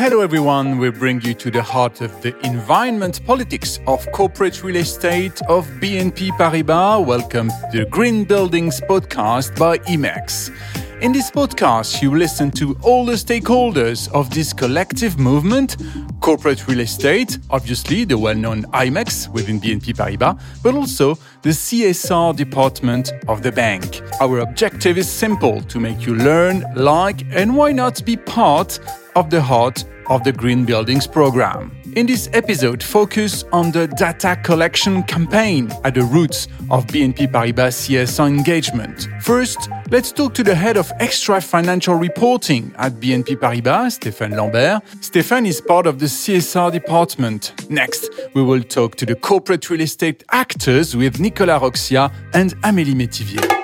Hello, everyone. We bring you to the heart of the environment politics of corporate real estate of BNP Paribas. Welcome to the Green Buildings podcast by IMEX. In this podcast, you listen to all the stakeholders of this collective movement corporate real estate, obviously the well known IMEX within BNP Paribas, but also the CSR department of the bank. Our objective is simple to make you learn, like, and why not be part of the heart of the Green Buildings program. In this episode, focus on the data collection campaign at the roots of BNP Paribas CSR engagement. First, let's talk to the head of extra financial reporting at BNP Paribas, Stéphane Lambert. Stéphane is part of the CSR department. Next, we will talk to the corporate real estate actors with Nicolas Roccia and Amélie Métivier.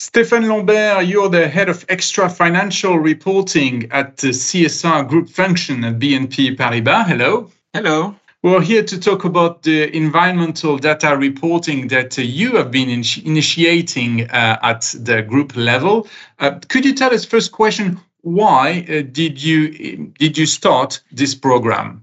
Stéphane Lambert, you're the head of extra financial reporting at the CSR group function at BNP Paribas. Hello. Hello. We're here to talk about the environmental data reporting that uh, you have been in initiating uh, at the group level. Uh, could you tell us first question why uh, did you did you start this program?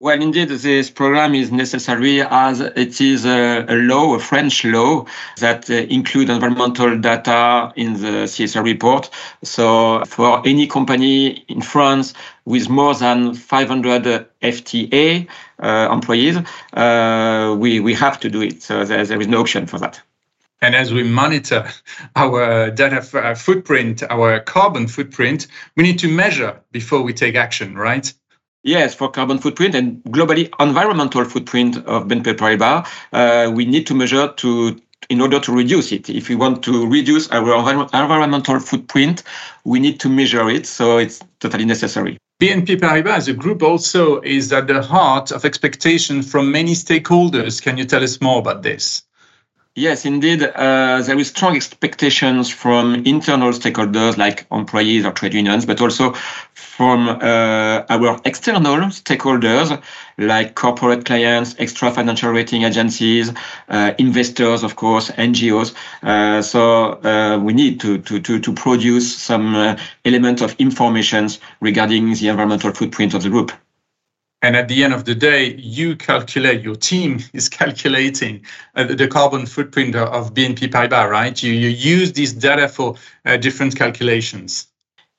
Well, indeed, this program is necessary as it is a, a law, a French law, that uh, include environmental data in the CSR report. So for any company in France with more than 500 FTE uh, employees, uh, we, we have to do it. So there, there is no option for that. And as we monitor our data uh, footprint, our carbon footprint, we need to measure before we take action, right? Yes, for carbon footprint and globally environmental footprint of BNP Paribas, uh, we need to measure to in order to reduce it. If we want to reduce our environmental footprint, we need to measure it. So it's totally necessary. BNP Paribas as a group also is at the heart of expectation from many stakeholders. Can you tell us more about this? Yes, indeed. Uh, there is strong expectations from internal stakeholders like employees or trade unions, but also from uh, our external stakeholders like corporate clients, extra financial rating agencies, uh, investors, of course, NGOs. Uh, so uh, we need to, to, to, to produce some uh, element of information regarding the environmental footprint of the group. And at the end of the day, you calculate, your team is calculating uh, the carbon footprint of BNP Paribas, right? You, you use this data for uh, different calculations.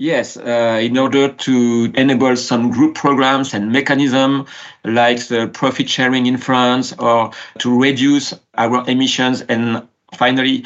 Yes, uh, in order to enable some group programs and mechanism like the profit sharing in France or to reduce our emissions and finally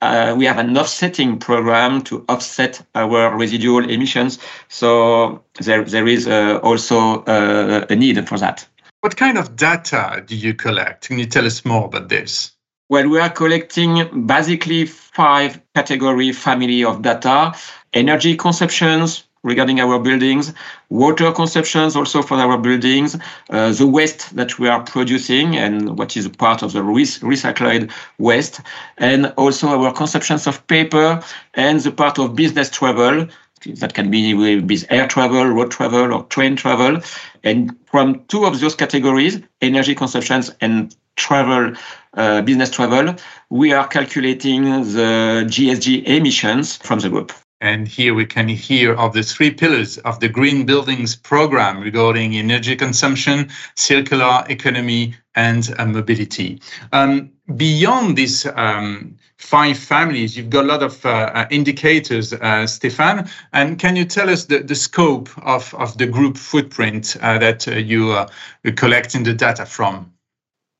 uh, we have an offsetting program to offset our residual emissions. So there, there is uh, also uh, a need for that. What kind of data do you collect? Can you tell us more about this? Well, we are collecting basically five category family of data: energy consumptions, regarding our buildings, water consumptions also for our buildings, uh, the waste that we are producing and what is part of the recycled waste, and also our consumptions of paper and the part of business travel that can be with air travel, road travel, or train travel. And from two of those categories, energy consumptions and travel, uh, business travel, we are calculating the GSG emissions from the group. And here we can hear of the three pillars of the Green Buildings program regarding energy consumption, circular economy, and uh, mobility. Um, beyond these um, five families, you've got a lot of uh, uh indicators, uh, Stéphane. And can you tell us the, the scope of, of the group footprint uh, that uh, you are collecting the data from?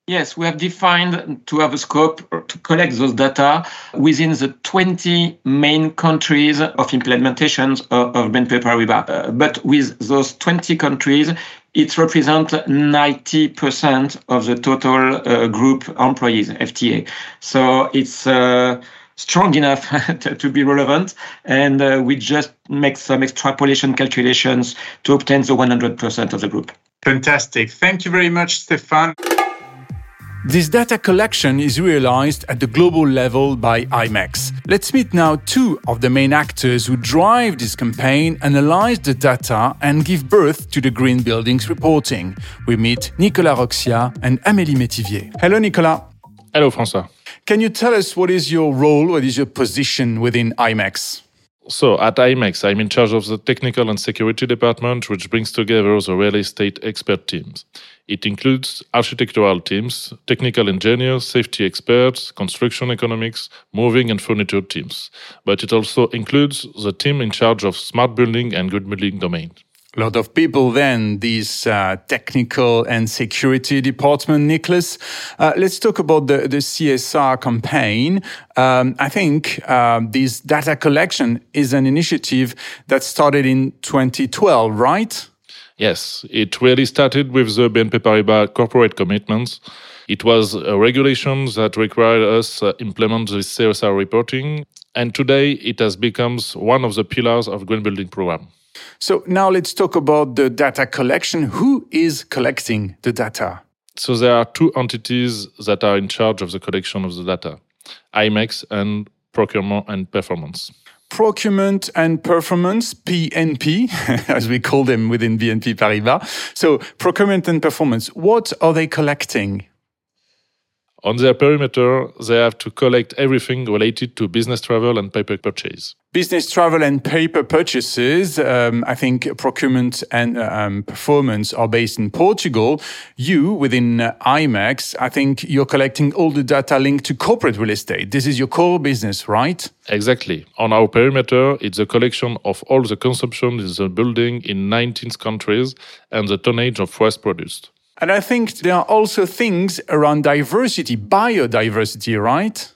Yes, we have defined to have a scope to collect those data within the 20 main countries of implementations of, of BNP Paribas. Uh, but with those 20 countries, it represents 90% of the total uh, group employees, FTE. So it's uh, strong enough to, to, be relevant. And uh, we just make some extrapolation calculations to obtain the 100% of the group. Fantastic. Thank you very much, Stéphane. This data collection is realized at the global level by IMEX. Let's meet now two of the main actors who drive this campaign, analyze the data, and give birth to the Green Buildings reporting. We meet Nicolas Roccia and Amélie Métivier. Hello, Nicolas. Hello, François. Can you tell us what is your role, what is your position within IMEX? So at IMEX, I'm in charge of the technical and security department, which brings together the real estate expert teams. It includes architectural teams, technical engineers, safety experts, construction economics, moving and furniture teams. But it also includes the team in charge of smart building and good building domain. A lot of people then, these uh, technical and security department, Nicolas. Uh, let's talk about the, the CSR campaign. Um, I think uh, this data collection is an initiative that started in 2012, right? Yes, it really started with the BNP Paribas corporate commitments. It was a regulation that required us uh, implement this CSR reporting, and today it has become one of the pillars of Green Building Program. So now let's talk about the data collection. Who is collecting the data? So there are two entities that are in charge of the collection of the data IMEX and Procurement and Performance. Procurement and Performance, PNP, as we call them within BNP Paribas. So, procurement and performance, what are they collecting? On their perimeter, they have to collect everything related to business travel and paper purchase. Business travel and paper purchases, um, I think procurement and um, performance are based in Portugal. You, within uh, IMEX, I think you're collecting all the data linked to corporate real estate. This is your core business, right? Exactly. On our perimeter, it's a collection of all the consumption in the building in 19 countries and the tonnage of waste produced. And I think there are also things around diversity, biodiversity, right?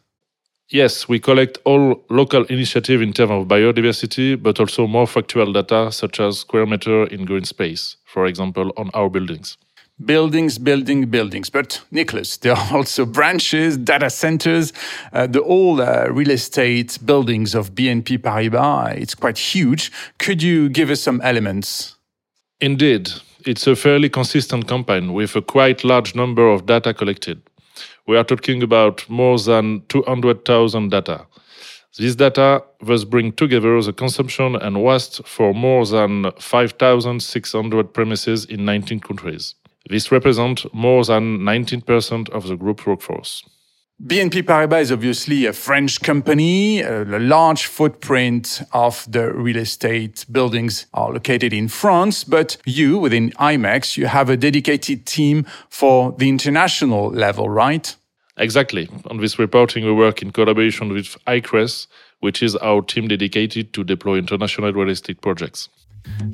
Yes, we collect all local initiative in terms of biodiversity, but also more factual data such as square meter in green space, for example, on our buildings. Buildings, building, buildings. But Nicolas, there are also branches, data centers, uh, the all uh, real estate buildings of BNP Paribas. It's quite huge. Could you give us some elements? Indeed, it's a fairly consistent campaign with a quite large number of data collected. We are talking about more than 200,000 data. These data thus bring together the consumption and waste for more than 5,600 premises in 19 countries. This represents more than 19% of the group workforce. BNP Paribas is obviously a French company. Uh, a large footprint of the real estate buildings are located in France. But you, within IMEX, you have a dedicated team for the international level, right? Exactly. On this reporting, we work in collaboration with ICRES, which is our team dedicated to deploy international real estate projects.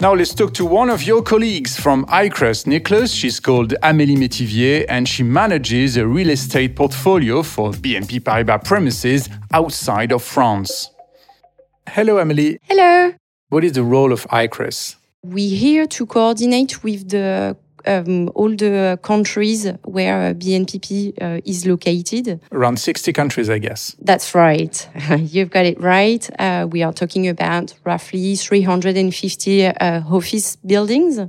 Now let's talk to one of your colleagues from ICRES, Nicolas. She's called Amélie Métivier and she manages a real estate portfolio for BNP Paribas premises outside of France. Hello, Amélie. Hello. What is the role of ICRES? We're here to coordinate with the um, all the countries where uh, BNPP uh, is located. Around 60 countries, I guess. That's right. You've got it right. Uh, we are talking about roughly 350 uh, office buildings.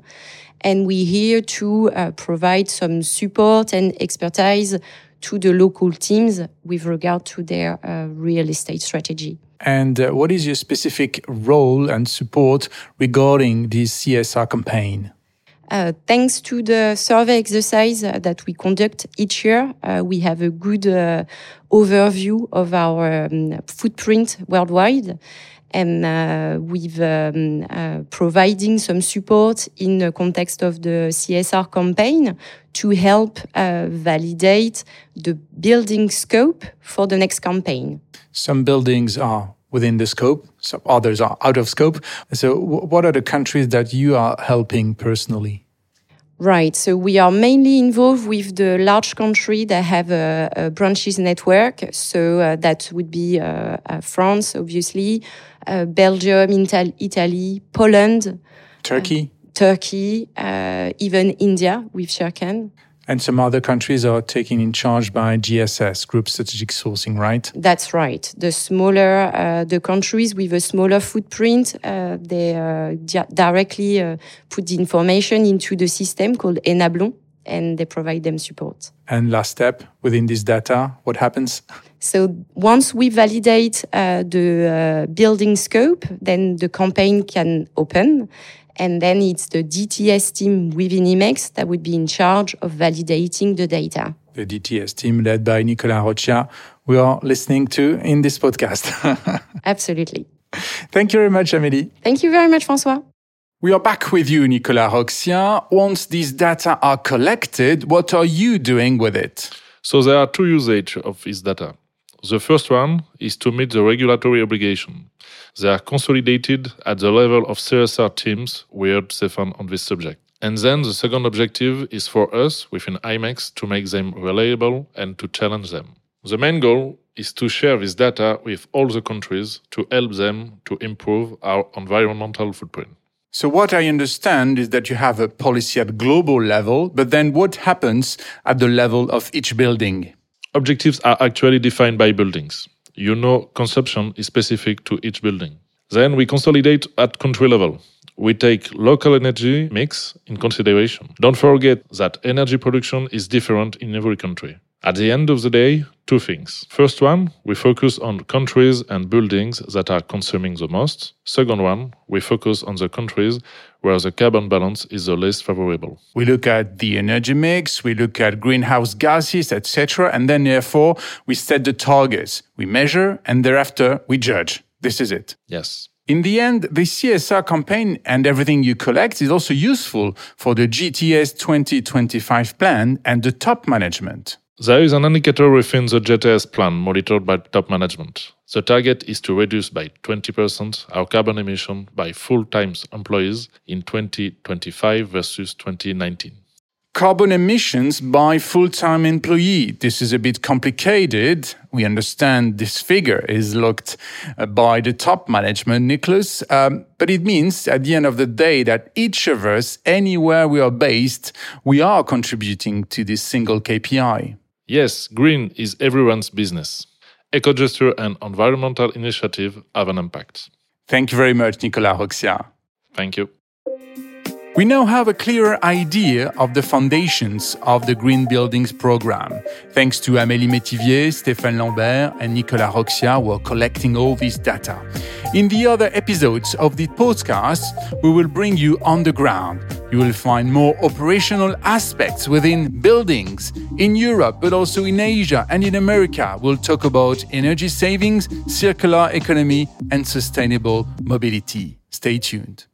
And we're here to uh, provide some support and expertise to the local teams with regard to their uh, real estate strategy. And what is your specific role and support regarding this CSR campaign? Uh, thanks to the survey exercise that we conduct each year, uh, we have a good uh, overview of our um, footprint worldwide. And uh, with um, uh, providing some support in the context of the CSR campaign to help validate the building scope for the next campaign. Some buildings are within the scope, some others are out of scope. So, what are the countries that you are helping personally? Right. So we are mainly involved with the large country that have a, a branches network. So uh, that would be uh, uh, France, obviously, uh, Belgium, Ital Italy, Poland, Turkey, uh, Turkey, uh, even India with Sharekhan. And some other countries are taken in charge by GSS, Group Strategic Sourcing, right? That's right. The smaller, uh, the countries with a smaller footprint, uh, they uh, di directly uh, put the information into the system called Enablon, and they provide them support. And last step within this data, what happens? So once we validate uh, the uh, building scope, then the campaign can open And then it's the DTS team within IMEX that would be in charge of validating the data. The DTS team led by Nicolas Roccia, we are listening to in this podcast. Absolutely. Thank you very much, Amélie. Thank you very much, François. We are back with you, Nicolas Roccia. Once these data are collected, what are you doing with it? So there are two usage of this data. The first one is to meet the regulatory obligation. They are consolidated at the level of CSR teams we heard Stéphane on this subject. And then the second objective is for us within IMEX to make them reliable and to challenge them. The main goal is to share this data with all the countries to help them to improve our environmental footprint. So, what I understand is that you have a policy at global level, but then what happens at the level of each building? Objectives are actually defined by buildings. You know, conception is specific to each building. Then we consolidate at country level. We take local energy mix in consideration. Don't forget that energy production is different in every country. At the end of the day, two things. First one, we focus on countries and buildings that are consuming the most. Second one, we focus on the countries where the carbon balance is the least favorable. We look at the energy mix, we look at greenhouse gases, etc., and then therefore we set the targets. We measure and thereafter we judge. This is it. Yes. In the end, the CSR campaign and everything you collect is also useful for the GTS 2025 plan and the top management. There is an indicator within the GTS plan monitored by top management. The target is to reduce by 20% our carbon emission by full-time employees in 2025 versus 2019. Carbon emissions by full-time employee. This is a bit complicated. We understand this figure is looked uh, by the top management, Nicolas, um, but it means at the end of the day that each of us, anywhere we are based, we are contributing to this single KPI. Yes, green is everyone's business. Ecogesture and environmental initiative have an impact. Thank you very much, Nicolas Roccia. Thank you. We now have a clearer idea of the foundations of the Green Buildings program. Thanks to Amélie Métivier, Stéphane Lambert, and Nicolas Roccia who are collecting all this data. In the other episodes of the podcast, we will bring you on the ground. You will find more operational aspects within buildings in Europe, but also in Asia and in America. We'll talk about energy savings, circular economy, and sustainable mobility. Stay tuned.